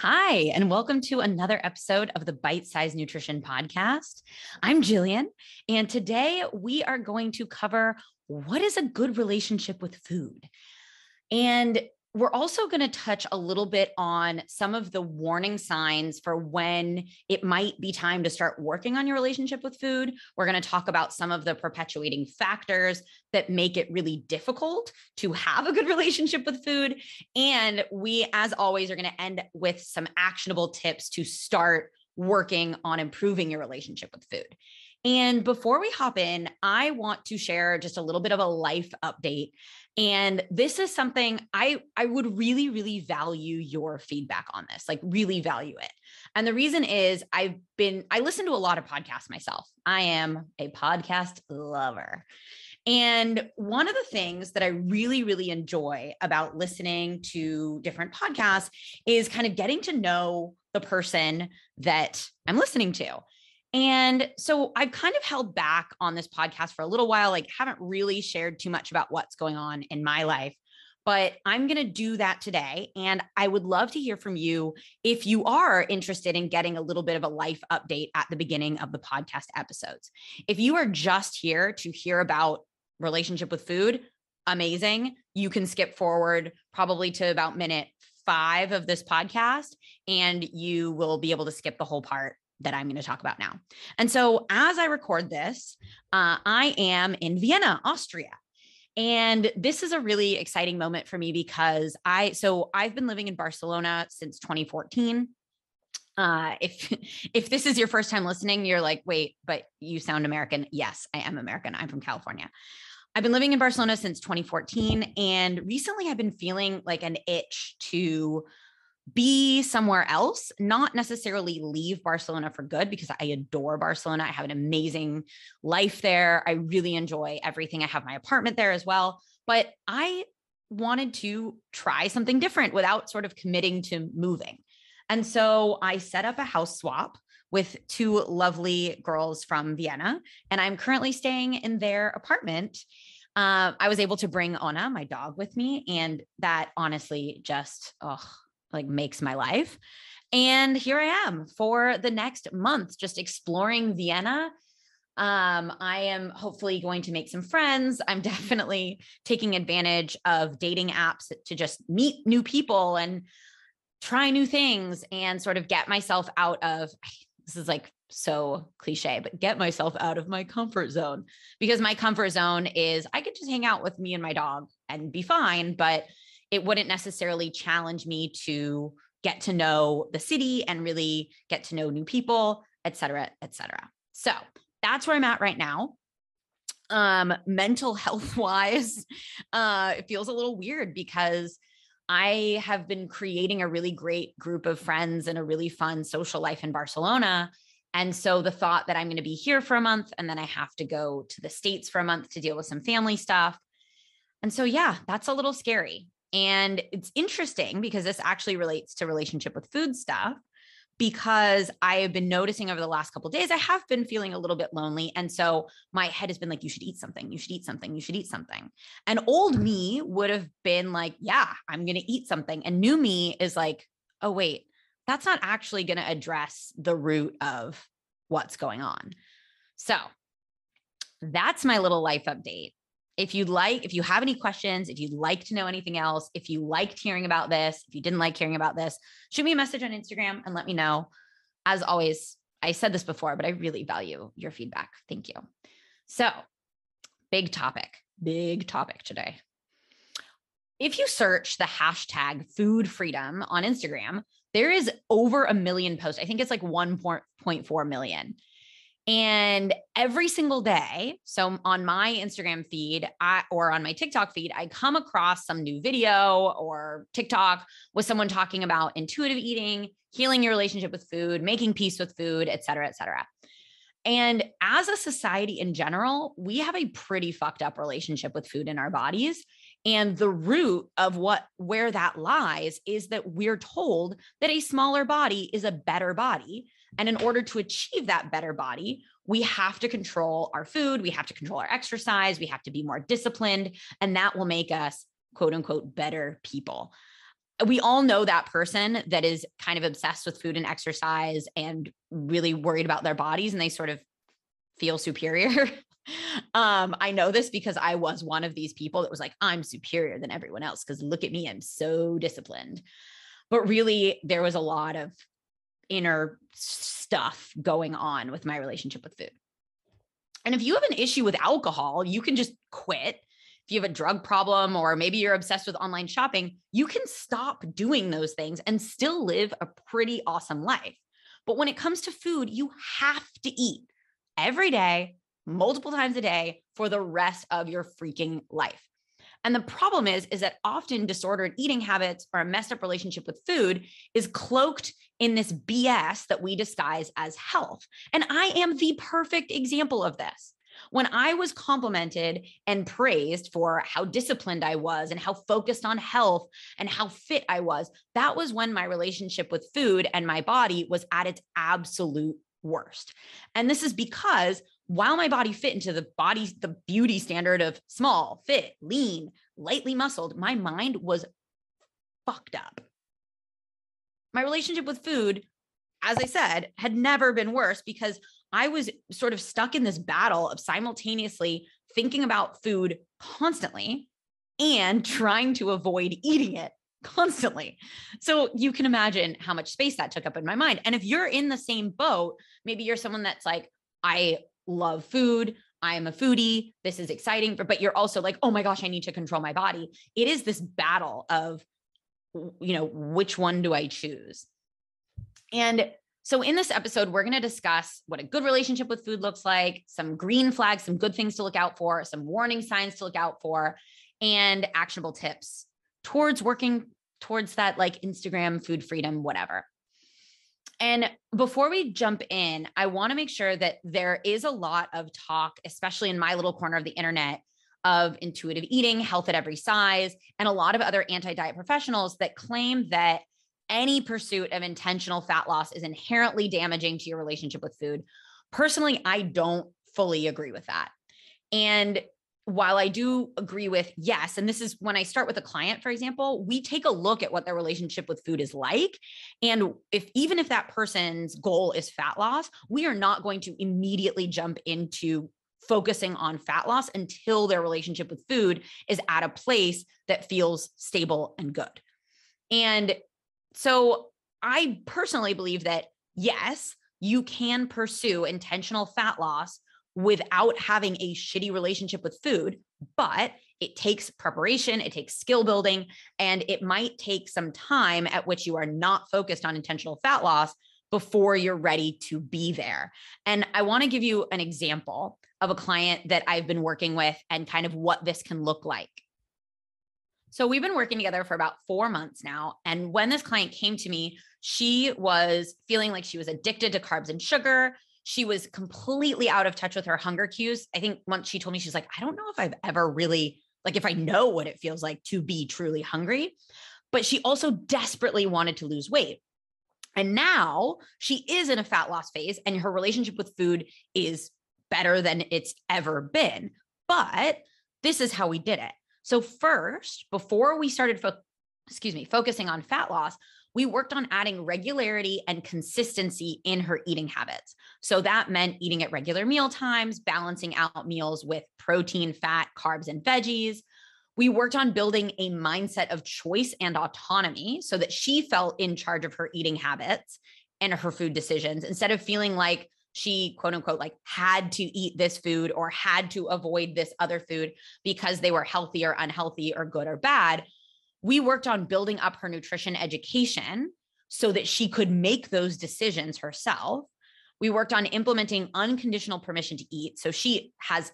Hi, and welcome to another episode of the Bite Size Nutrition Podcast. I'm Jillian, and today we are going to cover what is a good relationship with food. And we're also going to touch a little bit on some of the warning signs for when it might be time to start working on your relationship with food. We're going to talk about some of the perpetuating factors that make it really difficult to have a good relationship with food. And we, as always, are going to end with some actionable tips to start working on improving your relationship with food. And before we hop in, I want to share just a little bit of a life update. And this is something I I would really really value your feedback on this. Like really value it. And the reason is I've been I listen to a lot of podcasts myself. I am a podcast lover. And one of the things that I really, really enjoy about listening to different podcasts is kind of getting to know the person that I'm listening to. And so I've kind of held back on this podcast for a little while, like, haven't really shared too much about what's going on in my life. But I'm going to do that today. And I would love to hear from you if you are interested in getting a little bit of a life update at the beginning of the podcast episodes. If you are just here to hear about relationship with food, amazing. You can skip forward probably to about minute five of this podcast and you will be able to skip the whole part that I'm going to talk about now. And so, as I record this, uh, I am in Vienna, Austria. And this is a really exciting moment for me because I, so I've been living in Barcelona since 2014. Uh, if if this is your first time listening, you're like, wait, but you sound American. Yes, I am American. I'm from California. I've been living in Barcelona since 2014, and recently I've been feeling like an itch to be somewhere else, not necessarily leave Barcelona for good because I adore Barcelona. I have an amazing life there. I really enjoy everything. I have my apartment there as well. But I wanted to try something different without sort of committing to moving. And so I set up a house swap with two lovely girls from Vienna, and I'm currently staying in their apartment. Uh, I was able to bring Ona, my dog, with me, and that honestly just, oh, like makes my life. And here I am for the next month, just exploring Vienna. Um, I am hopefully going to make some friends. I'm definitely taking advantage of dating apps to just meet new people and try new things and sort of get myself out of this is like so cliche, but get myself out of my comfort zone because my comfort zone is I could just hang out with me and my dog and be fine. But it wouldn't necessarily challenge me to get to know the city and really get to know new people, et cetera, et cetera. So that's where I'm at right now. Um, mental health wise, uh, it feels a little weird because I have been creating a really great group of friends and a really fun social life in Barcelona. And so the thought that I'm going to be here for a month and then I have to go to the States for a month to deal with some family stuff. And so, yeah, that's a little scary. And it's interesting because this actually relates to relationship with food stuff because I have been noticing over the last couple days I have been feeling a little bit lonely. And so my head has been like you should eat something. You should eat something. You should eat something. And old me would have been like yeah, I'm going to eat something. And new me is like oh wait, that's not actually going to address the root of what's going on. So, that's my little life update if you'd like, if you have any questions, if you'd like to know anything else, if you liked hearing about this, if you didn't like hearing about this, shoot me a message on Instagram and let me know. As always, I said this before, but I really value your feedback. Thank you. So, big topic, big topic today. If you search the hashtag food freedom on Instagram, there is over a million posts. I think it's like 1.4 million. And every single day, so on my Instagram feed I, or on my TikTok feed, I come across some new video or TikTok with someone talking about intuitive eating, healing your relationship with food, making peace with food, et cetera, et cetera. And as a society in general, we have a pretty fucked up relationship with food in our bodies. And the root of what where that lies is that we're told that a smaller body is a better body and in order to achieve that better body, we have to control our food, we have to control our exercise, we have to be more disciplined, and that will make us quote unquote better people. we all know that person that is kind of obsessed with food and exercise and really worried about their bodies and they sort of feel superior. um, I know this because I was one of these people that was like, I'm superior than everyone else because look at me, I'm so disciplined. But really, there was a lot of inner stuff going on with my relationship with food. And if you have an issue with alcohol, you can just quit. If you have a drug problem or maybe you're obsessed with online shopping, you can stop doing those things and still live a pretty awesome life. But when it comes to food, you have to eat every day, multiple times a day for the rest of your freaking life. And the problem is, is that often disordered eating habits or a messed up relationship with food is cloaked in this BS that we disguise as health. And I am the perfect example of this. When I was complimented and praised for how disciplined I was and how focused on health and how fit I was, that was when my relationship with food and my body was at its absolute worst. And this is because while my body fit into the body, the beauty standard of small, fit, lean, lightly muscled, my mind was fucked up. My relationship with food, as I said, had never been worse because I was sort of stuck in this battle of simultaneously thinking about food constantly and trying to avoid eating it constantly. So you can imagine how much space that took up in my mind. And if you're in the same boat, maybe you're someone that's like, I love food. I am a foodie. This is exciting. But you're also like, oh my gosh, I need to control my body. It is this battle of, you know, which one do I choose? And so, in this episode, we're going to discuss what a good relationship with food looks like, some green flags, some good things to look out for, some warning signs to look out for, and actionable tips towards working towards that like Instagram food freedom, whatever. And before we jump in, I want to make sure that there is a lot of talk, especially in my little corner of the internet, of intuitive eating, health at every size, and a lot of other anti diet professionals that claim that any pursuit of intentional fat loss is inherently damaging to your relationship with food. Personally, I don't fully agree with that. And while I do agree with yes, and this is when I start with a client, for example, we take a look at what their relationship with food is like. And if even if that person's goal is fat loss, we are not going to immediately jump into focusing on fat loss until their relationship with food is at a place that feels stable and good. And so I personally believe that yes, you can pursue intentional fat loss without having a shitty relationship with food, but it takes preparation, it takes skill building, and it might take some time at which you are not focused on intentional fat loss before you're ready to be there. And I want to give you an example of a client that I've been working with and kind of what this can look like. So we've been working together for about four months now. And when this client came to me, she was feeling like she was addicted to carbs and sugar. She was completely out of touch with her hunger cues. I think once she told me, she's like, I don't know if I've ever really, like, if I know what it feels like to be truly hungry. But she also desperately wanted to lose weight. And now she is in a fat loss phase, and her relationship with food is better than it's ever been. But this is how we did it. So, first, before we started, fo- excuse me, focusing on fat loss, we worked on adding regularity and consistency in her eating habits. So that meant eating at regular meal times, balancing out meals with protein, fat, carbs, and veggies. We worked on building a mindset of choice and autonomy so that she felt in charge of her eating habits and her food decisions instead of feeling like she quote unquote like had to eat this food or had to avoid this other food because they were healthy or unhealthy or good or bad we worked on building up her nutrition education so that she could make those decisions herself. We worked on implementing unconditional permission to eat. So she has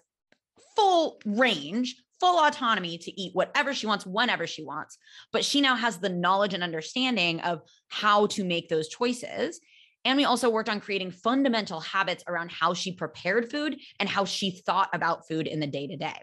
full range, full autonomy to eat whatever she wants, whenever she wants. But she now has the knowledge and understanding of how to make those choices. And we also worked on creating fundamental habits around how she prepared food and how she thought about food in the day to day.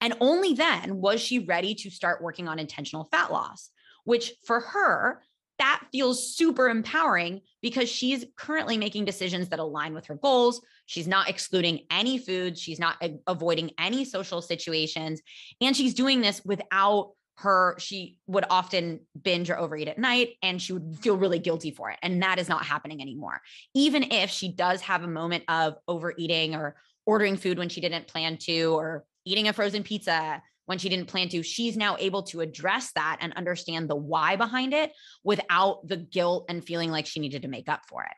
And only then was she ready to start working on intentional fat loss, which for her, that feels super empowering because she's currently making decisions that align with her goals. She's not excluding any foods, she's not avoiding any social situations, and she's doing this without her she would often binge or overeat at night and she would feel really guilty for it and that is not happening anymore. Even if she does have a moment of overeating or ordering food when she didn't plan to or eating a frozen pizza when she didn't plan to she's now able to address that and understand the why behind it without the guilt and feeling like she needed to make up for it.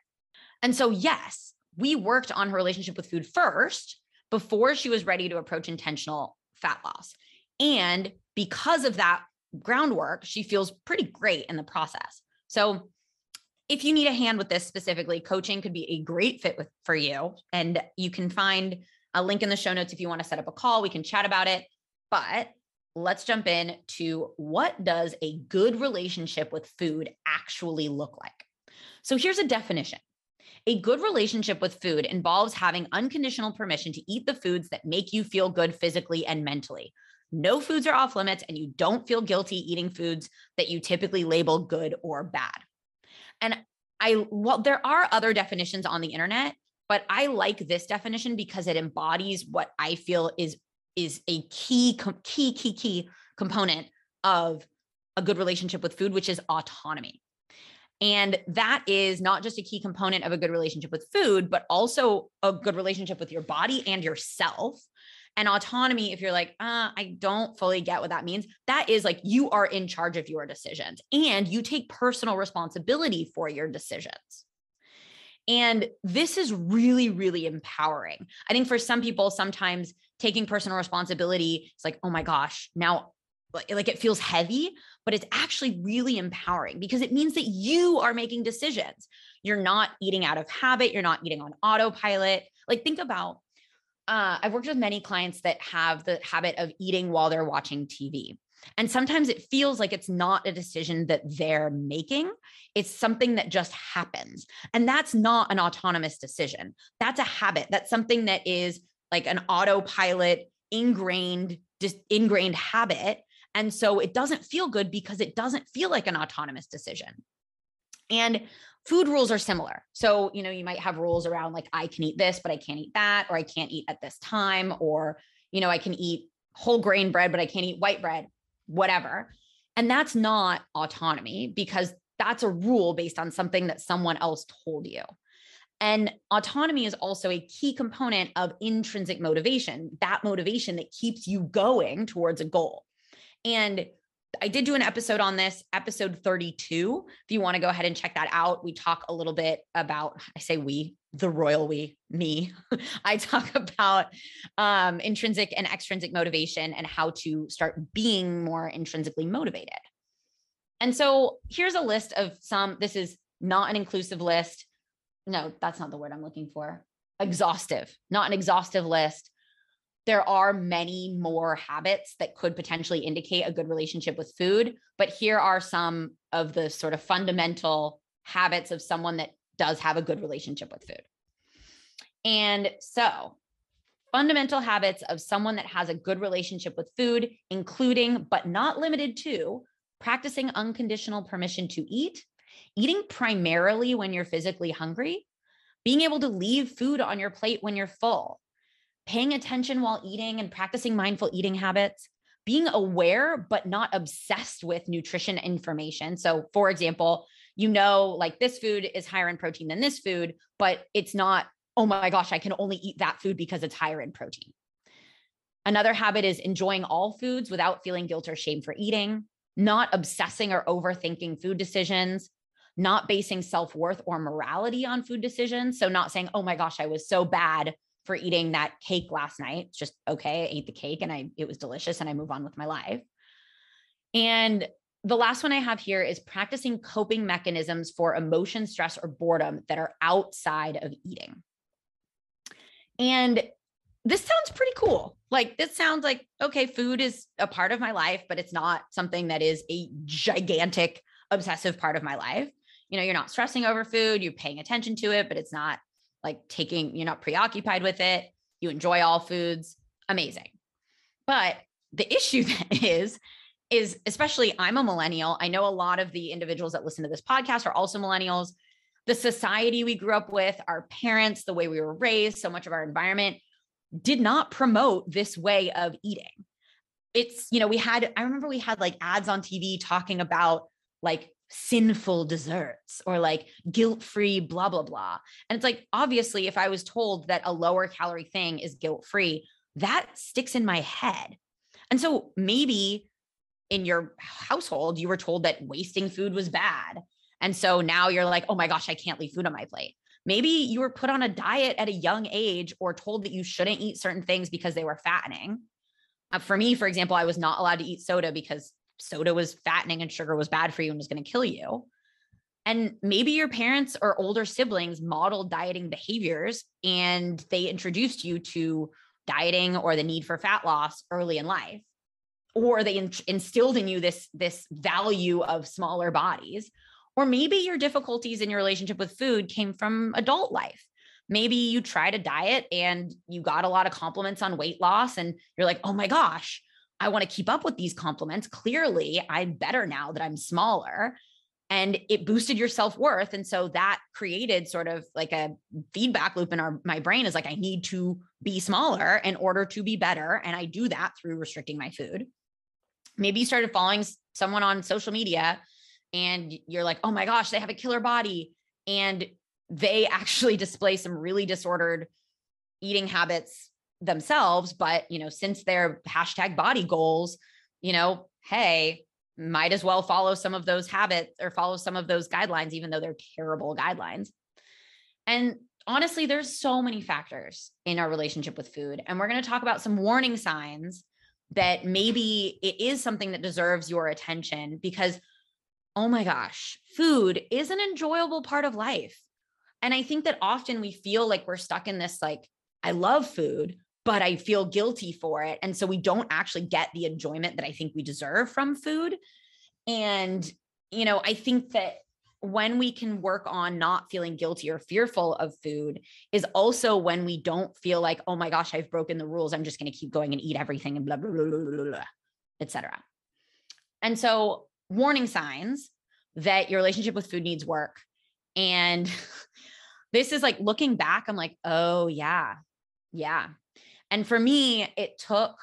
And so yes we worked on her relationship with food first before she was ready to approach intentional fat loss. And because of that groundwork, she feels pretty great in the process. So if you need a hand with this specifically, coaching could be a great fit with for you. And you can find a link in the show notes if you want to set up a call. We can chat about it. But let's jump in to what does a good relationship with food actually look like? So here's a definition. A good relationship with food involves having unconditional permission to eat the foods that make you feel good physically and mentally, no foods are off limits and you don't feel guilty eating foods that you typically label good or bad. And I, well, there are other definitions on the internet, but I like this definition because it embodies what I feel is is a key key key key component of a good relationship with food, which is autonomy. And that is not just a key component of a good relationship with food, but also a good relationship with your body and yourself and autonomy, if you're like, uh, I don't fully get what that means, that is like you are in charge of your decisions and you take personal responsibility for your decisions. And this is really, really empowering. I think for some people, sometimes taking personal responsibility is like, oh my gosh, now like it feels heavy, but it's actually really empowering because it means that you are making decisions. You're not eating out of habit, you're not eating on autopilot. Like, think about uh, I've worked with many clients that have the habit of eating while they're watching TV. And sometimes it feels like it's not a decision that they're making. It's something that just happens. And that's not an autonomous decision. That's a habit. That's something that is like an autopilot, ingrained, just ingrained habit. And so it doesn't feel good because it doesn't feel like an autonomous decision. And food rules are similar. So, you know, you might have rules around like, I can eat this, but I can't eat that, or I can't eat at this time, or, you know, I can eat whole grain bread, but I can't eat white bread, whatever. And that's not autonomy because that's a rule based on something that someone else told you. And autonomy is also a key component of intrinsic motivation, that motivation that keeps you going towards a goal. And I did do an episode on this, episode 32. If you want to go ahead and check that out, we talk a little bit about, I say we, the royal we, me. I talk about um, intrinsic and extrinsic motivation and how to start being more intrinsically motivated. And so here's a list of some, this is not an inclusive list. No, that's not the word I'm looking for. Exhaustive, not an exhaustive list there are many more habits that could potentially indicate a good relationship with food. But here are some of the sort of fundamental habits of someone that does have a good relationship with food. And so, fundamental habits of someone that has a good relationship with food, including but not limited to practicing unconditional permission to eat, eating primarily when you're physically hungry, being able to leave food on your plate when you're full, paying attention while eating and practicing mindful eating habits, being aware but not obsessed with nutrition information. So, for example, you know, like this food is higher in protein than this food, but it's not, oh my gosh, I can only eat that food because it's higher in protein. Another habit is enjoying all foods without feeling guilt or shame for eating, not obsessing or overthinking food decisions, not basing self worth or morality on food decisions. So, not saying, oh my gosh, I was so bad for eating that cake last night. It's just okay. I ate the cake and I it was delicious and I move on with my life. And the last one I have here is practicing coping mechanisms for emotion, stress, or boredom that are outside of eating. And this sounds pretty cool. Like, this sounds like, okay, food is a part of my life, but it's not something that is a gigantic, obsessive part of my life. You know, you're not stressing over food, you're paying attention to it, but it's not like taking, you're not preoccupied with it. You enjoy all foods. Amazing. But the issue is, is especially I'm a millennial. I know a lot of the individuals that listen to this podcast are also millennials. The society we grew up with, our parents, the way we were raised, so much of our environment did not promote this way of eating. it's, you know, we had, I remember we had like ads on TV talking about like sinful desserts or like guilt free, blah, blah, blah. And it's like, obviously, if I was told that a lower calorie thing is guilt free, that sticks in my head. And so maybe in your household, you were told that wasting food was bad. And so now you're like, oh my gosh, I can't leave food on my plate. Maybe you were put on a diet at a young age or told that you shouldn't eat certain things because they were fattening. Uh, for me, for example, I was not allowed to eat soda because soda was fattening and sugar was bad for you and was going to kill you. And maybe your parents or older siblings modeled dieting behaviors and they introduced you to dieting or the need for fat loss early in life. Or they in- instilled in you this, this value of smaller bodies. Or maybe your difficulties in your relationship with food came from adult life maybe you tried a diet and you got a lot of compliments on weight loss and you're like, oh my gosh, I want to keep up with these compliments. Clearly, I'm better now that I'm smaller. And it boosted your self worth. And so that created sort of like a feedback loop in our my brain is like, I need to be smaller in order to be better. And I do that through restricting my food. Maybe you started following someone on social media and you're like, oh my gosh, they have a killer body. And they actually display some really disordered eating habits themselves but you know since they're hashtag body goals you know hey might as well follow some of those habits or follow some of those guidelines even though they're terrible guidelines. And honestly there's so many factors in our relationship with food and we're going to talk about some warning signs that maybe it is something that deserves your attention because oh my gosh food is an enjoyable part of life. And I think that often we feel like we're stuck in this like, I love food, but I feel guilty for it. And so we don't actually get the enjoyment that I think we deserve from food. And, you know, I think that when we can work on not feeling guilty or fearful of food is also when we don't feel like, oh my gosh, I've broken the rules. I'm just going to keep going and eat everything and blah, blah, blah, blah, blah, etc. And so, warning signs that your relationship with food needs work. And this is like looking back, I'm like, oh, yeah, yeah. And for me, it took,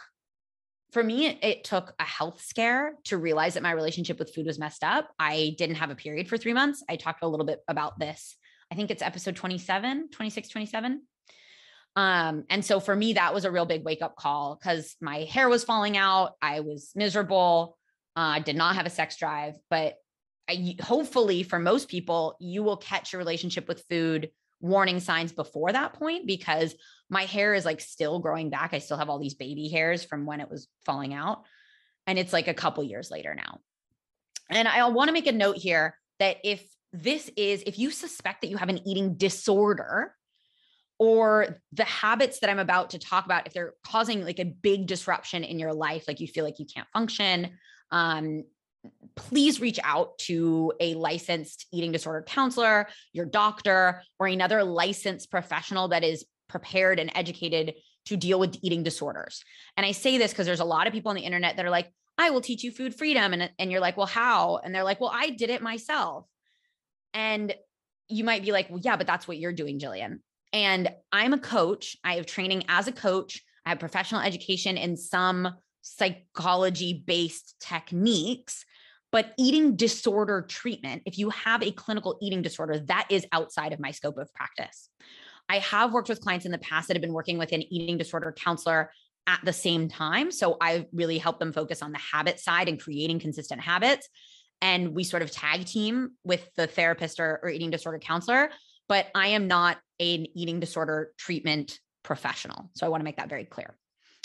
for me, it took a health scare to realize that my relationship with food was messed up. I didn't have a period for three months. I talked a little bit about this. I think it's episode 27, 26, 27. Um, and so for me, that was a real big wake up call because my hair was falling out. I was miserable. I uh, did not have a sex drive, but I, hopefully for most people, you will catch your relationship with food warning signs before that point because my hair is like still growing back. I still have all these baby hairs from when it was falling out. And it's like a couple years later now. And I want to make a note here that if this is, if you suspect that you have an eating disorder, or the habits that I'm about to talk about, if they're causing like a big disruption in your life, like you feel like you can't function, um, please reach out to a licensed eating disorder counselor, your doctor, or another licensed professional that is prepared and educated to deal with eating disorders. And I say this because there's a lot of people on the internet that are like, I will teach you food freedom. And, and you're like, well, how? And they're like, well, I did it myself. And you might be like, well, yeah, but that's what you're doing, Jillian. And I'm a coach. I have training as a coach. I have professional education in some psychology based techniques. But eating disorder treatment, if you have a clinical eating disorder, that is outside of my scope of practice. I have worked with clients in the past that have been working with an eating disorder counselor at the same time. So I really help them focus on the habit side and creating consistent habits. And we sort of tag team with the therapist or, or eating disorder counselor. But I am not an eating disorder treatment professional. So I want to make that very clear.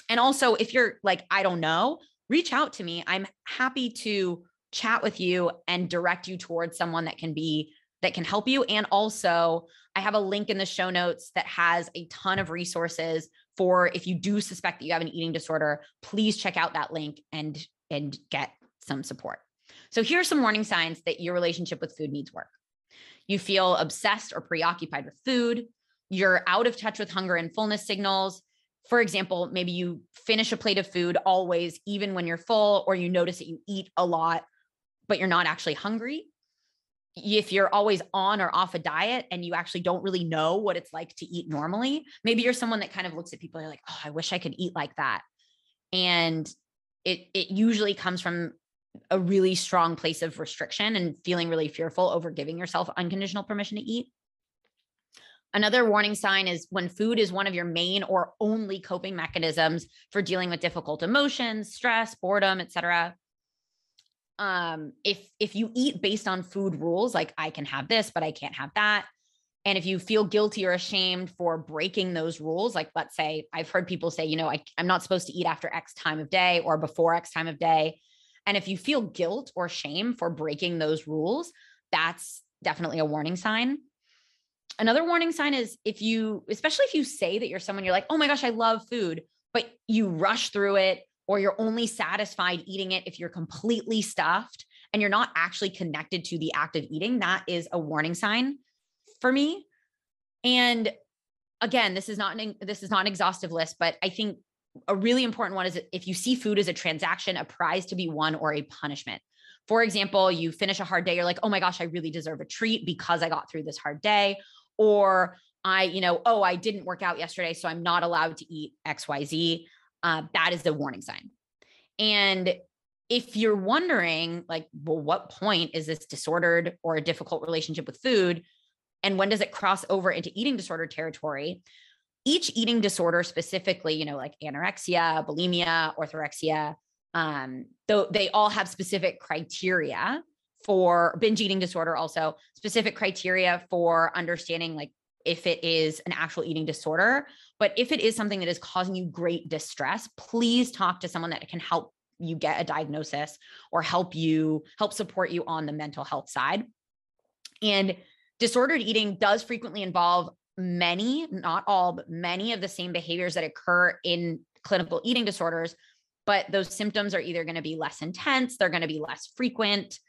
And also, if you're like, I don't know, reach out to me. I'm happy to chat with you and direct you towards someone that can be that can help you and also I have a link in the show notes that has a ton of resources for if you do suspect that you have an eating disorder, please check out that link and and get some support. So here are some warning signs that your relationship with food needs work. You feel obsessed or preoccupied with food, you're out of touch with hunger and fullness signals. For example, maybe you finish a plate of food always even when you're full or you notice that you eat a lot but you're not actually hungry. If you're always on or off a diet and you actually don't really know what it's like to eat normally, maybe you're someone that kind of looks at people and like, oh, I wish I could eat like that. And it it usually comes from a really strong place of restriction and feeling really fearful over giving yourself unconditional permission to eat. Another warning sign is when food is one of your main or only coping mechanisms for dealing with difficult emotions, stress, boredom, etc. Um, if if you eat based on food rules, like I can have this, but I can't have that, and if you feel guilty or ashamed for breaking those rules, like let's say I've heard people say, you know, I, I'm not supposed to eat after X time of day or before X time of day. And if you feel guilt or shame for breaking those rules, that's definitely a warning sign. Another warning sign is if you, especially if you say that you're someone you're like, oh my gosh, I love food, but you rush through it or you're only satisfied eating it if you're completely stuffed and you're not actually connected to the act of eating, that is a warning sign for me. And again, this is not an this is not an exhaustive list, but I think a really important one is if you see food as a transaction, a prize to be won or a punishment. For example, you finish a hard day, you're like, oh my gosh, I really deserve a treat because I got through this hard day. Or I, you know, oh, I didn't work out yesterday, so I'm not allowed to eat XYZ. Uh, that is the warning sign. And if you're wondering, like, well, what point is this disordered or a difficult relationship with food? and when does it cross over into eating disorder territory each eating disorder specifically you know like anorexia bulimia orthorexia um though they all have specific criteria for binge eating disorder also specific criteria for understanding like if it is an actual eating disorder but if it is something that is causing you great distress please talk to someone that can help you get a diagnosis or help you help support you on the mental health side and Disordered eating does frequently involve many, not all, but many of the same behaviors that occur in clinical eating disorders. But those symptoms are either going to be less intense, they're going to be less frequent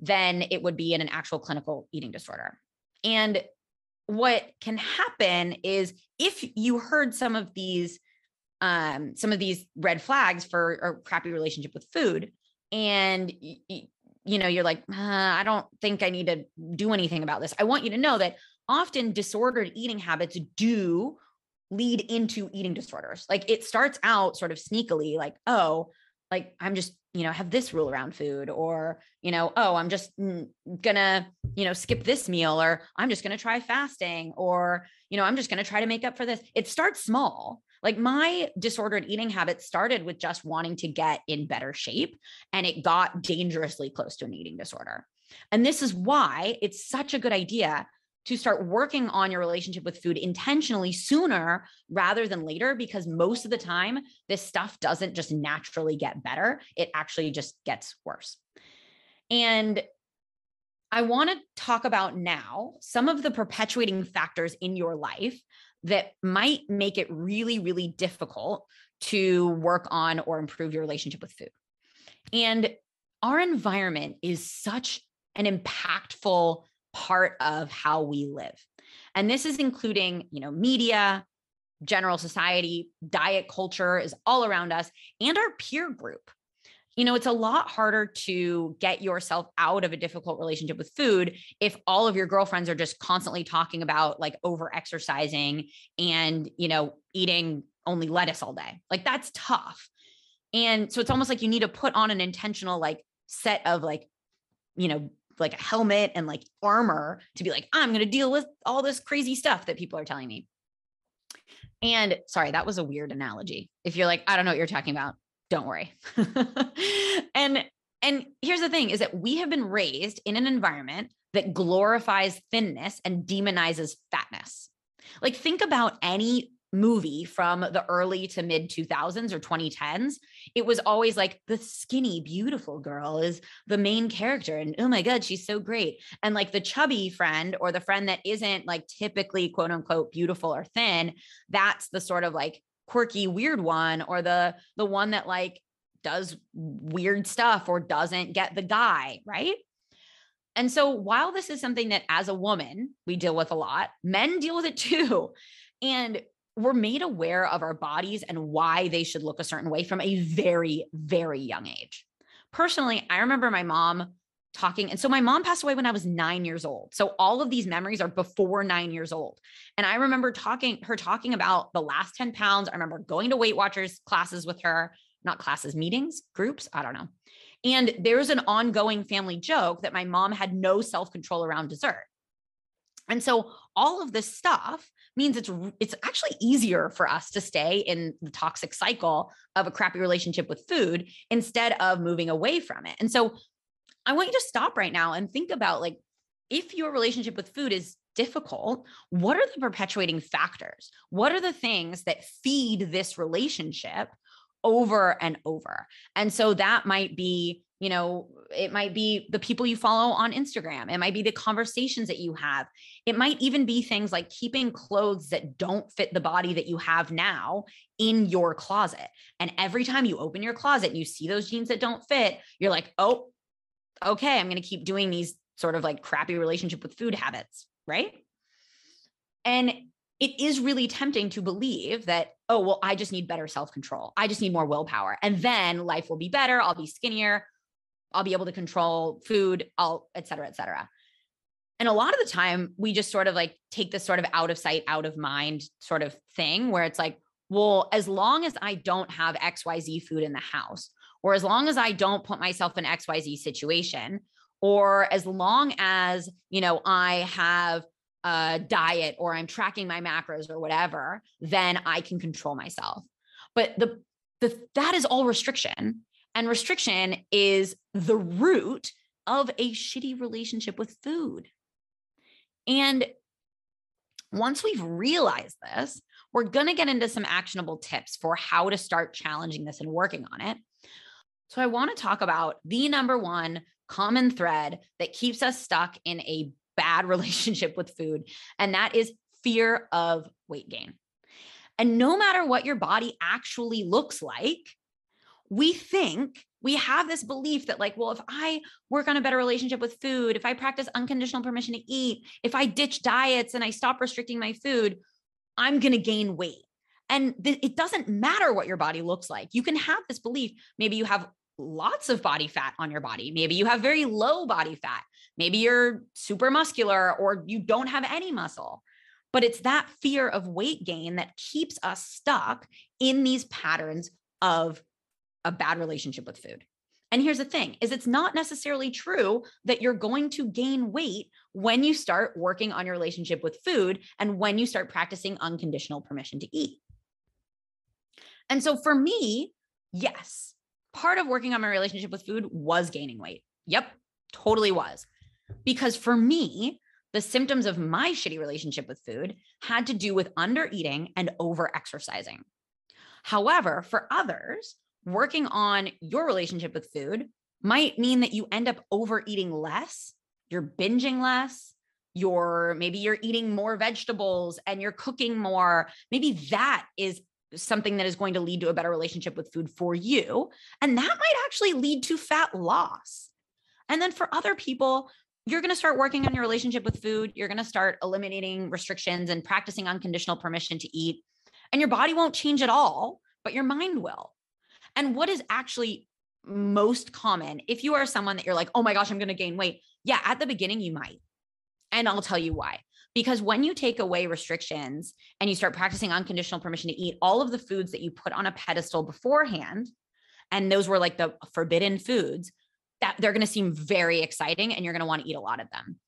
than it would be in an actual clinical eating disorder. And what can happen is if you heard some of these um, some of these red flags for a crappy relationship with food and you know, you're like, uh, I don't think I need to do anything about this. I want you to know that often disordered eating habits do lead into eating disorders. Like it starts out sort of sneakily, like, oh, like I'm just, you know, have this rule around food, or, you know, oh, I'm just mm, gonna, you know, skip this meal, or I'm just gonna try fasting, or, you know, I'm just gonna try to make up for this. It starts small like my disordered eating habits started with just wanting to get in better shape, and it got dangerously close to an eating disorder. And this is why it's such a good idea to start working on your relationship with food intentionally sooner rather than later, because most of the time, this stuff doesn't just naturally get better, it actually just gets worse. And I want to talk about now some of the perpetuating factors in your life that might make it really, really difficult to work on or improve your relationship with food. And our environment is such an impactful part of how we live. And this is including, you know, media, general society, diet culture is all around us, and our peer group you know, it's a lot harder to get yourself out of a difficult relationship with food if all of your girlfriends are just constantly talking about like over exercising and, you know, eating only lettuce all day. Like that's tough. And so it's almost like you need to put on an intentional like set of like, you know, like a helmet and like armor to be like, I'm going to deal with all this crazy stuff that people are telling me. And sorry, that was a weird analogy. If you're like, I don't know what you're talking about, don't worry. and and here's the thing is that we have been raised in an environment that glorifies thinness and demonizes fatness. Like think about any movie from the early to mid 2000s or 2010s it was always like the skinny beautiful girl is the main character and oh my god she's so great. And like the chubby friend or the friend that isn't like typically quote unquote beautiful or thin that's the sort of like quirky weird one or the the one that like does weird stuff or doesn't get the guy right? And so while this is something that as a woman we deal with a lot men deal with it too. And we're made aware of our bodies and why they should look a certain way from a very very young age personally i remember my mom talking. And so my mom passed away when I was nine years old. So all of these memories are before nine years old. And I remember talking, her talking about the last 10 pounds. I remember going to Weight Watchers classes with her, not classes, meetings, groups, I don't know. And there's an ongoing family joke that my mom had no self control around dessert. And so all of this stuff means it's it's actually easier for us to stay in the toxic cycle of a crappy relationship with food instead of moving away from it. And so I want you to stop right now and think about like if your relationship with food is difficult, what are the perpetuating factors? What are the things that feed this relationship over and over? And so that might be you know it might be the people you follow on instagram it might be the conversations that you have it might even be things like keeping clothes that don't fit the body that you have now in your closet and every time you open your closet and you see those jeans that don't fit you're like oh okay i'm going to keep doing these sort of like crappy relationship with food habits right and it is really tempting to believe that, oh, well, I just need better self control. I just need more willpower. And then life will be better. I'll be skinnier. I'll be able to control food, I'll, et cetera, et cetera. And a lot of the time, we just sort of like take this sort of out of sight, out of mind sort of thing where it's like, well, as long as I don't have XYZ food in the house, or as long as I don't put myself in XYZ situation, or as long as, you know, I have a diet or I'm tracking my macros or whatever, then I can control myself. But the, the that is all restriction. And restriction is the root of a shitty relationship with food. And once we've realized this, we're going to get into some actionable tips for how to start challenging this and working on it. So, I want to talk about the number one common thread that keeps us stuck in a bad relationship with food, and that is fear of weight gain. And no matter what your body actually looks like, we think we have this belief that like well if i work on a better relationship with food if i practice unconditional permission to eat if i ditch diets and i stop restricting my food i'm going to gain weight. And th- it doesn't matter what your body looks like. You can have this belief. Maybe you have lots of body fat on your body. Maybe you have very low body fat. Maybe you're super muscular or you don't have any muscle. But it's that fear of weight gain that keeps us stuck in these patterns of a bad relationship with food. And here's the thing is it's not necessarily true that you're going to gain weight when you start working on your relationship with food and when you start practicing unconditional permission to eat. And so for me, yes, part of working on my relationship with food was gaining weight. Yep, totally was. Because for me, the symptoms of my shitty relationship with food had to do with under eating and over exercising. However, for others, working on your relationship with food might mean that you end up overeating less, you're binging less, you're maybe you're eating more vegetables and you're cooking more. Maybe that is something that is going to lead to a better relationship with food for you. And that might actually lead to fat loss. And then for other people, you're going to start working on your relationship with food. You're going to start eliminating restrictions and practicing unconditional permission to eat. And your body won't change at all, but your mind will. And what is actually most common if you are someone that you're like, oh my gosh, I'm going to gain weight? Yeah, at the beginning, you might. And I'll tell you why. Because when you take away restrictions and you start practicing unconditional permission to eat all of the foods that you put on a pedestal beforehand, and those were like the forbidden foods, that they're going to seem very exciting and you're going to want to eat a lot of them.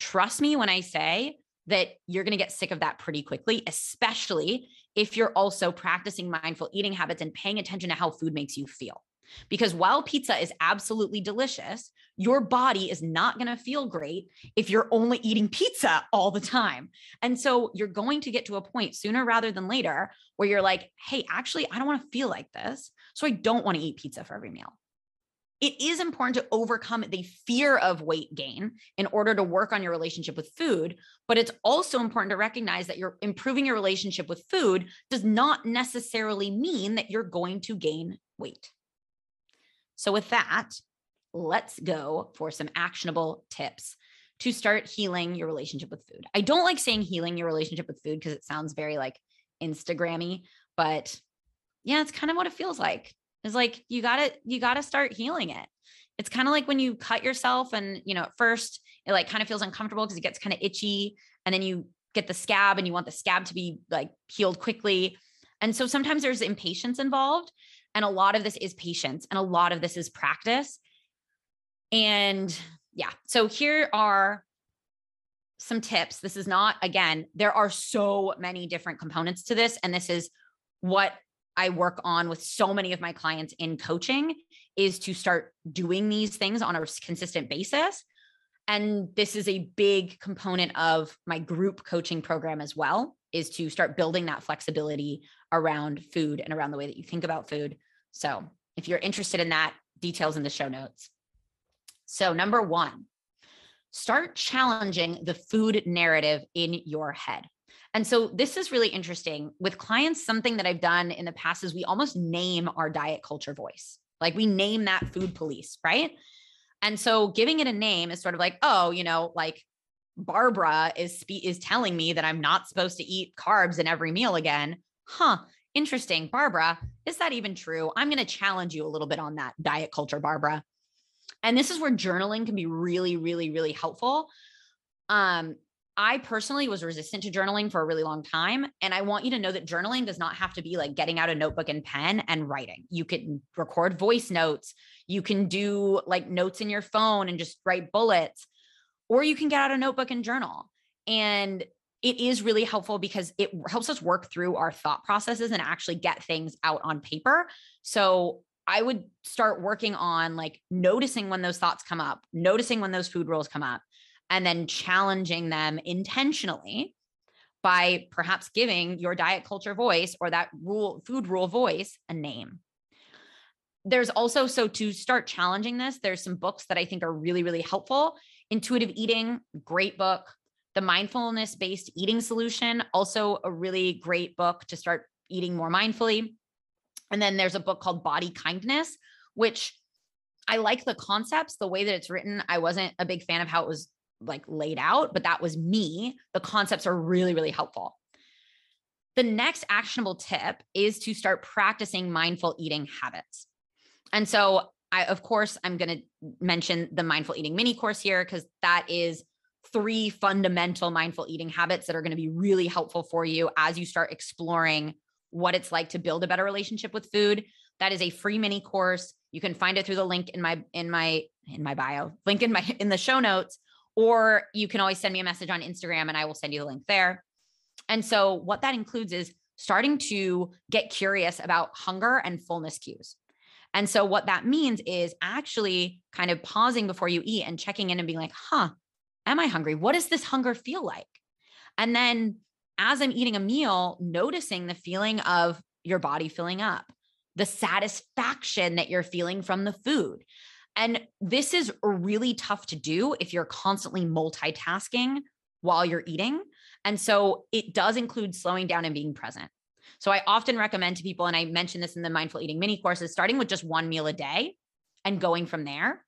Trust me when I say that you're going to get sick of that pretty quickly, especially if you're also practicing mindful eating habits and paying attention to how food makes you feel. Because while pizza is absolutely delicious, your body is not going to feel great if you're only eating pizza all the time. And so you're going to get to a point sooner rather than later where you're like, hey, actually, I don't want to feel like this. So I don't want to eat pizza for every meal it is important to overcome the fear of weight gain in order to work on your relationship with food. But it's also important to recognize that you're improving your relationship with food does not necessarily mean that you're going to gain weight. So, with that, let's go for some actionable tips to start healing your relationship with food. I don't like saying healing your relationship with food because it sounds very like Instagrammy, but yeah, it's kind of what it feels like is like you gotta you gotta start healing it it's kind of like when you cut yourself and you know at first it like kind of feels uncomfortable because it gets kind of itchy and then you get the scab and you want the scab to be like healed quickly and so sometimes there's impatience involved And a lot of this is patience and a lot of this is practice. And yeah, so here are some tips. This is not, again, there are so many different components to this. And this is what I work on with so many of my clients in coaching is to start doing these things on a consistent basis. And this is a big component of my group coaching program as well is to start building that flexibility around food and around the way that you think about food. So, if you're interested in that, details in the show notes. So, number 1, start challenging the food narrative in your head. And so this is really interesting with clients. Something that I've done in the past is we almost name our diet culture voice. Like we name that food police, right? And so giving it a name is sort of like, oh, you know, like Barbara is spe- is telling me that I'm not supposed to eat carbs in every meal again. Huh, interesting. Barbara, is that even true? I'm going to challenge you a little bit on that diet culture, Barbara. And this is where journaling can be really, really, really helpful. Um, I personally was resistant to journaling for a really long time. And I want you to know that journaling does not have to be like getting out a notebook and pen and writing. You can record voice notes. You can do like notes in your phone and just write bullets, or you can get out a notebook and journal. And it is really helpful because it helps us work through our thought processes and actually get things out on paper. So I would start working on like noticing when those thoughts come up, noticing when those food rules come up, and then challenging them intentionally by perhaps giving your diet culture voice or that rule food rule voice a name. There's also so to start challenging this there's some books that i think are really really helpful. Intuitive eating great book. The mindfulness based eating solution also a really great book to start eating more mindfully. And then there's a book called body kindness which i like the concepts the way that it's written. I wasn't a big fan of how it was like laid out, but that was me. The concepts are really, really helpful. The next actionable tip is to start practicing mindful eating habits. And so, I, of course, I'm going to mention the mindful eating mini course here because that is three fundamental mindful eating habits that are going to be really helpful for you as you start exploring what it's like to build a better relationship with food. That is a free mini course. You can find it through the link in my in my in my bio, link in my in the show notes or you can always send me a message on Instagram and I will send you the link there. And so, what that includes is starting to get curious about hunger and fullness cues. And so, what that means is actually kind of pausing before you eat and checking in and being like, huh, am I hungry? What does this hunger feel like? And then, as I'm eating a meal, noticing the feeling of your body filling up, the satisfaction that you're feeling from the food. And this is really tough to do if you're constantly multitasking while you're eating. And so it does include slowing down and being present. So I often recommend to people, and I mentioned this in the mindful eating mini courses, starting with just one meal a day and going from there.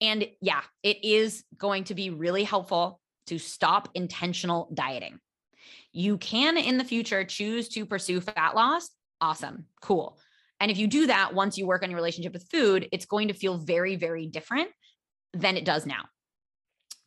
And yeah, it is going to be really helpful to stop intentional dieting. You can in the future choose to pursue fat loss. Awesome. Cool. And if you do that once you work on your relationship with food, it's going to feel very, very different than it does now.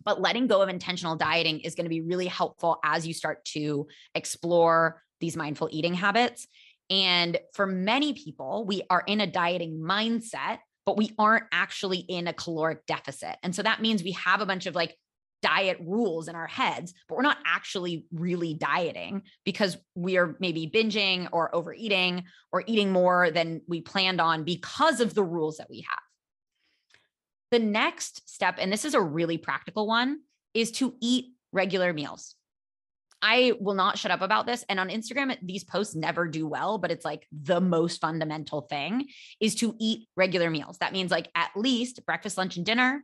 But letting go of intentional dieting is going to be really helpful as you start to explore these mindful eating habits. And for many people, we are in a dieting mindset, but we aren't actually in a caloric deficit. And so that means we have a bunch of like diet rules in our heads, but we're not actually really dieting because we are maybe binging or overeating or eating more than we planned on because of the rules that we have. The next step, and this is a really practical one, is to eat regular meals. I will not shut up about this. And on Instagram, these posts never do well, but it's like the most fundamental thing is to eat regular meals. That means like at least breakfast, lunch, and dinner,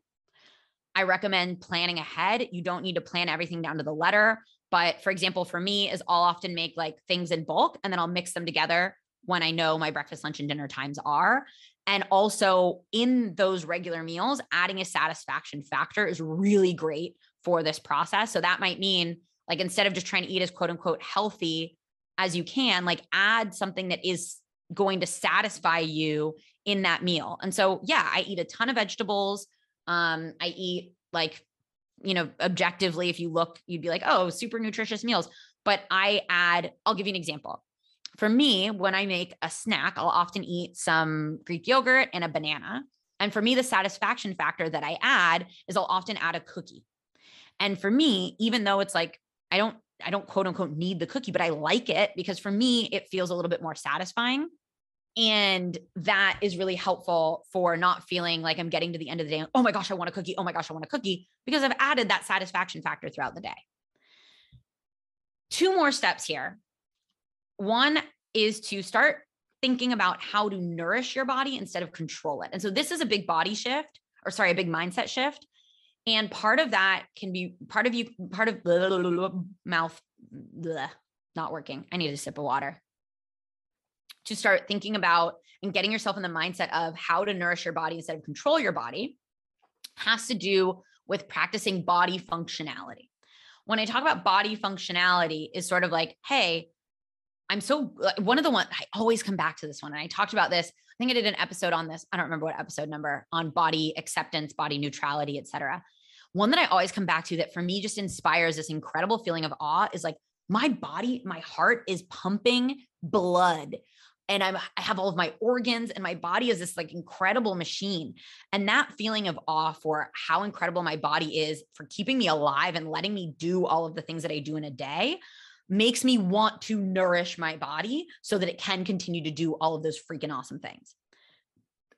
I recommend planning ahead. You don't need to plan everything down to the letter. But for example, for me, is I'll often make like things in bulk and then I'll mix them together when I know my breakfast, lunch, and dinner times are. And also in those regular meals, adding a satisfaction factor is really great for this process. So that might mean like instead of just trying to eat as quote unquote healthy as you can, like add something that is going to satisfy you in that meal. And so, yeah, I eat a ton of vegetables. Um, I eat like, you know, objectively, if you look, you'd be like, oh, super nutritious meals. But I add, I'll give you an example. For me, when I make a snack, I'll often eat some Greek yogurt and a banana. And for me, the satisfaction factor that I add is I'll often add a cookie. And for me, even though it's like, I don't, I don't quote unquote need the cookie, but I like it because for me, it feels a little bit more satisfying. And that is really helpful for not feeling like I'm getting to the end of the day. Oh my gosh, I want a cookie. Oh my gosh, I want a cookie because I've added that satisfaction factor throughout the day. Two more steps here. One is to start thinking about how to nourish your body instead of control it. And so this is a big body shift, or sorry, a big mindset shift. And part of that can be part of you, part of blah, blah, blah, mouth not working. I need a sip of water to start thinking about and getting yourself in the mindset of how to nourish your body instead of control your body has to do with practicing body functionality. When I talk about body functionality is sort of like, hey, I'm so one of the one I always come back to this one. And I talked about this. I think I did an episode on this. I don't remember what episode number on body acceptance, body neutrality, etc. One that I always come back to that for me just inspires this incredible feeling of awe is like my body, my heart is pumping blood and I'm, I have all of my organs and my body is this like incredible machine. And that feeling of awe for how incredible my body is for keeping me alive and letting me do all of the things that I do in a day makes me want to nourish my body so that it can continue to do all of those freaking awesome things.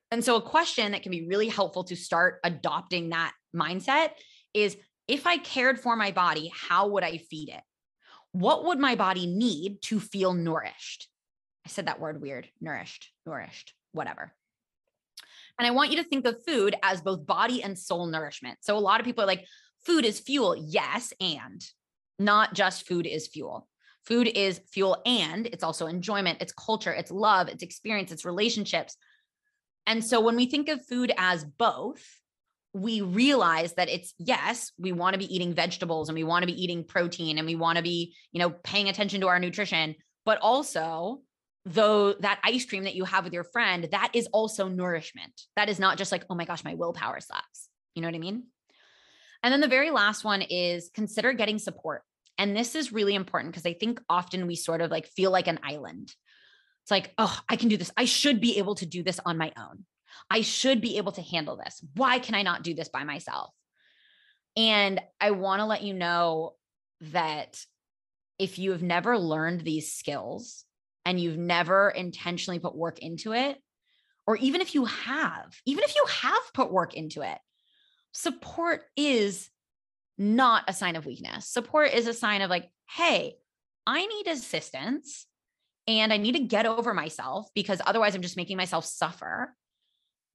And so, a question that can be really helpful to start adopting that mindset is if I cared for my body, how would I feed it? What would my body need to feel nourished? I said that word weird nourished, nourished, whatever. And I want you to think of food as both body and soul nourishment. So a lot of people are like, food is fuel. Yes, and not just food is fuel. Food is fuel and it's also enjoyment, it's culture, it's love, it's experience, it's relationships. And so when we think of food as both, we realize that it's yes, we want to be eating vegetables and we want to be eating protein and we want to be, you know, paying attention to our nutrition, but also though that ice cream that you have with your friend, that is also nourishment. That is not just like, oh my gosh, my willpower sucks. You know what I mean? And then the very last one is consider getting support. And this is really important because I think often we sort of like feel like an island. It's like, oh, I can do this. I should be able to do this on my own. I should be able to handle this. Why can I not do this by myself? And I want to let you know that if you have never learned these skills, and you've never intentionally put work into it, or even if you have, even if you have put work into it, support is not a sign of weakness. Support is a sign of like, hey, I need assistance and I need to get over myself because otherwise I'm just making myself suffer.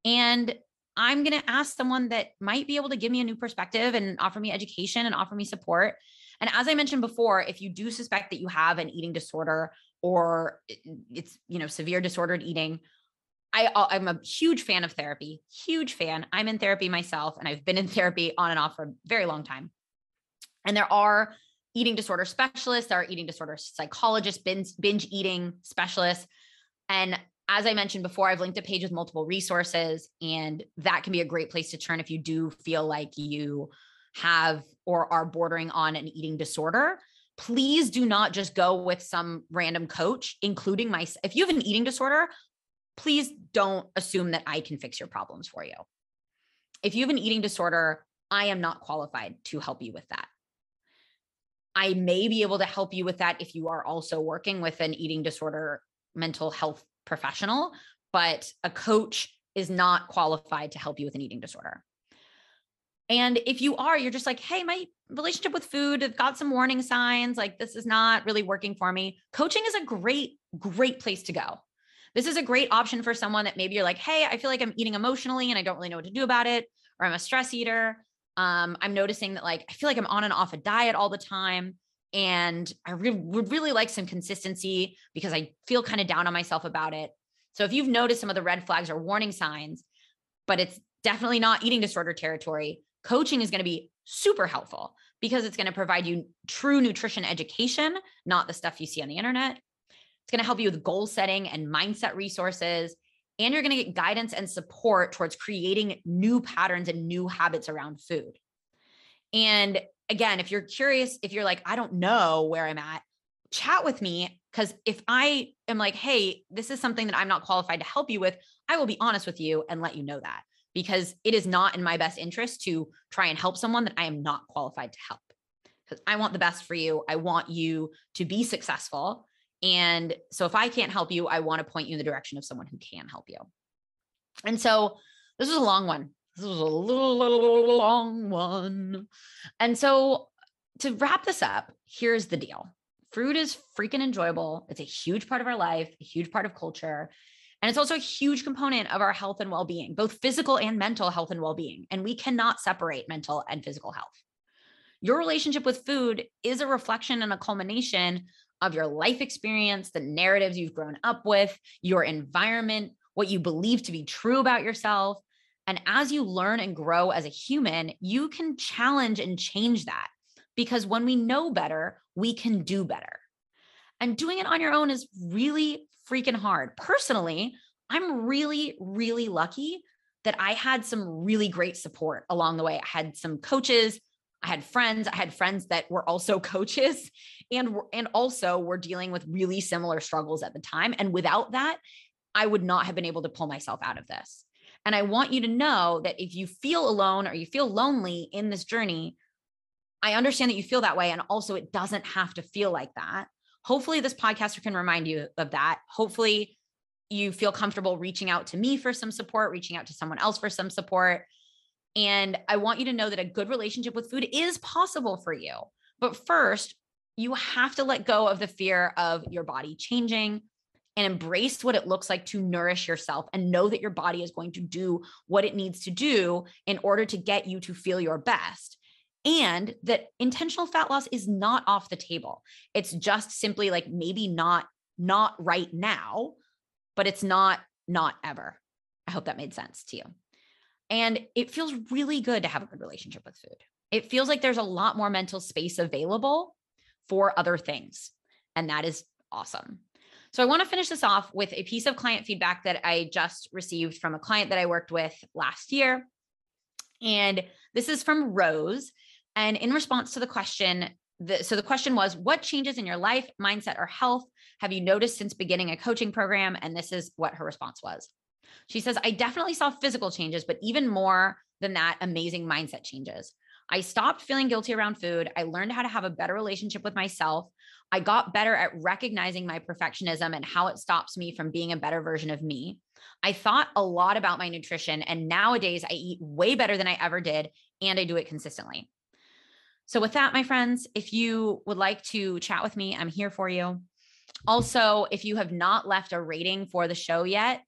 And I'm going to ask someone that might be able to give me a new perspective and offer me education and offer me support. And as I mentioned before, if you do suspect that you have an eating disorder or it's you know severe disordered eating I, I'm a huge fan of therapy, huge fan. I'm in therapy myself, and I've been in therapy on and off for a very long time. And there are eating disorder specialists, there are eating disorder psychologists, binge, binge eating specialists. And as I mentioned before, I've linked a page with multiple resources, and that can be a great place to turn if you do feel like you have or are bordering on an eating disorder please do not just go with some random coach, including my, if you have an eating disorder, please don't assume that I can fix your problems for you. If you have an eating disorder, I am not qualified to help you with that. I may be able to help you with that if you are also working with an eating disorder mental health professional, but a coach is not qualified to help you with an eating disorder. And if you are, you're just like, hey, my relationship with food I've got some warning signs. Like, this is not really working for me. Coaching is a great, great place to go. This is a great option for someone that maybe you're like, hey, I feel like I'm eating emotionally and I don't really know what to do about it, or I'm a stress eater. Um, I'm noticing that like I feel like I'm on and off a diet all the time. And I re- would really like some consistency because I feel kind of down on myself about it. So if you've noticed some of the red flags or warning signs, but it's definitely not eating disorder territory, coaching is going to be super helpful because it's going to provide you true nutrition education, not the stuff you see on the internet. It's going to help you with goal setting and mindset resources. And you're going to get guidance and support towards creating new patterns and new habits around food. And again, if you're curious, if you're like, I don't know where I'm at, chat with me because if I am like, hey, this is something that I'm not qualified to help you with, I will be honest with you and let you know that because it is not in my best interest to try and help someone that I am not qualified to help. Because I want the best for you. I want you to be successful. And so if I can't help you, I want to point you in the direction of someone who can help you. And so this was a long one. This was a little, little long one. And so to wrap this up, here's the deal. Fruit is freaking enjoyable. It's a huge part of our life, a huge part of culture. And it's also a huge component of our health and well being, both physical and mental health and well being. And we cannot separate mental and physical health. Your relationship with food is a reflection and a culmination of your life experience, the narratives you've grown up with, your environment, what you believe to be true about yourself. And as you learn and grow as a human, you can challenge and change that because when we know better, we can do better. And doing it on your own is really freaking hard. Personally, I'm really, really lucky that I had some really great support along the way. I had some coaches, I had friends, I had friends that were also coaches and and also were dealing with really similar struggles at the time and without that, I would not have been able to pull myself out of this. And I want you to know that if you feel alone or you feel lonely in this journey, I understand that you feel that way and also it doesn't have to feel like that hopefully this podcaster can remind you of that. Hopefully you feel comfortable reaching out to me for some support, reaching out to someone else for some support. And I want you to know that a good relationship with food is possible for you. But first, you have to let go of the fear of your body changing and embrace what it looks like to nourish yourself and know that your body is going to do what it needs to do in order to get you to feel your best and that intentional fat loss is not off the table it's just simply like maybe not not right now but it's not not ever i hope that made sense to you and it feels really good to have a good relationship with food it feels like there's a lot more mental space available for other things and that is awesome so I want to finish this off with a piece of client feedback that I just received from a client that I worked with last year. And this is from Rose. And in response to the question, the, so the question was, what changes in your life, mindset, or health have you noticed since beginning a coaching program? And this is what her response was. She says, I definitely saw physical changes, but even more than that, amazing mindset changes. I stopped feeling guilty around food. I learned how to have a better relationship with myself. I got better at recognizing my perfectionism and how it stops me from being a better version of me. I thought a lot about my nutrition, and nowadays I eat way better than I ever did, and I do it consistently. So, with that, my friends, if you would like to chat with me, I'm here for you. Also, if you have not left a rating for the show yet,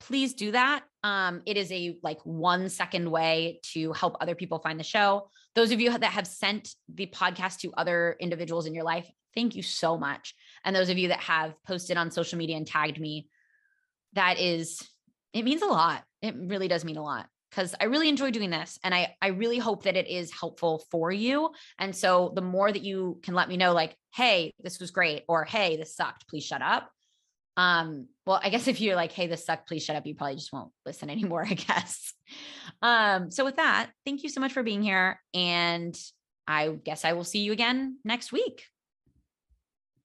please do that. Um, it is a like one second way to help other people find the show. Those of you that have sent the podcast to other individuals in your life, thank you so much. And those of you that have posted on social media and tagged me, that is, it means a lot. It really does mean a lot because I really enjoy doing this and I I really hope that it is helpful for you. And so the more that you can let me know like, "Hey, this was great," or "Hey, this sucked, please shut up." Um, well, I guess if you're like, "Hey, this sucked, please shut up," you probably just won't listen anymore, I guess. Um, so with that, thank you so much for being here and I guess I will see you again next week.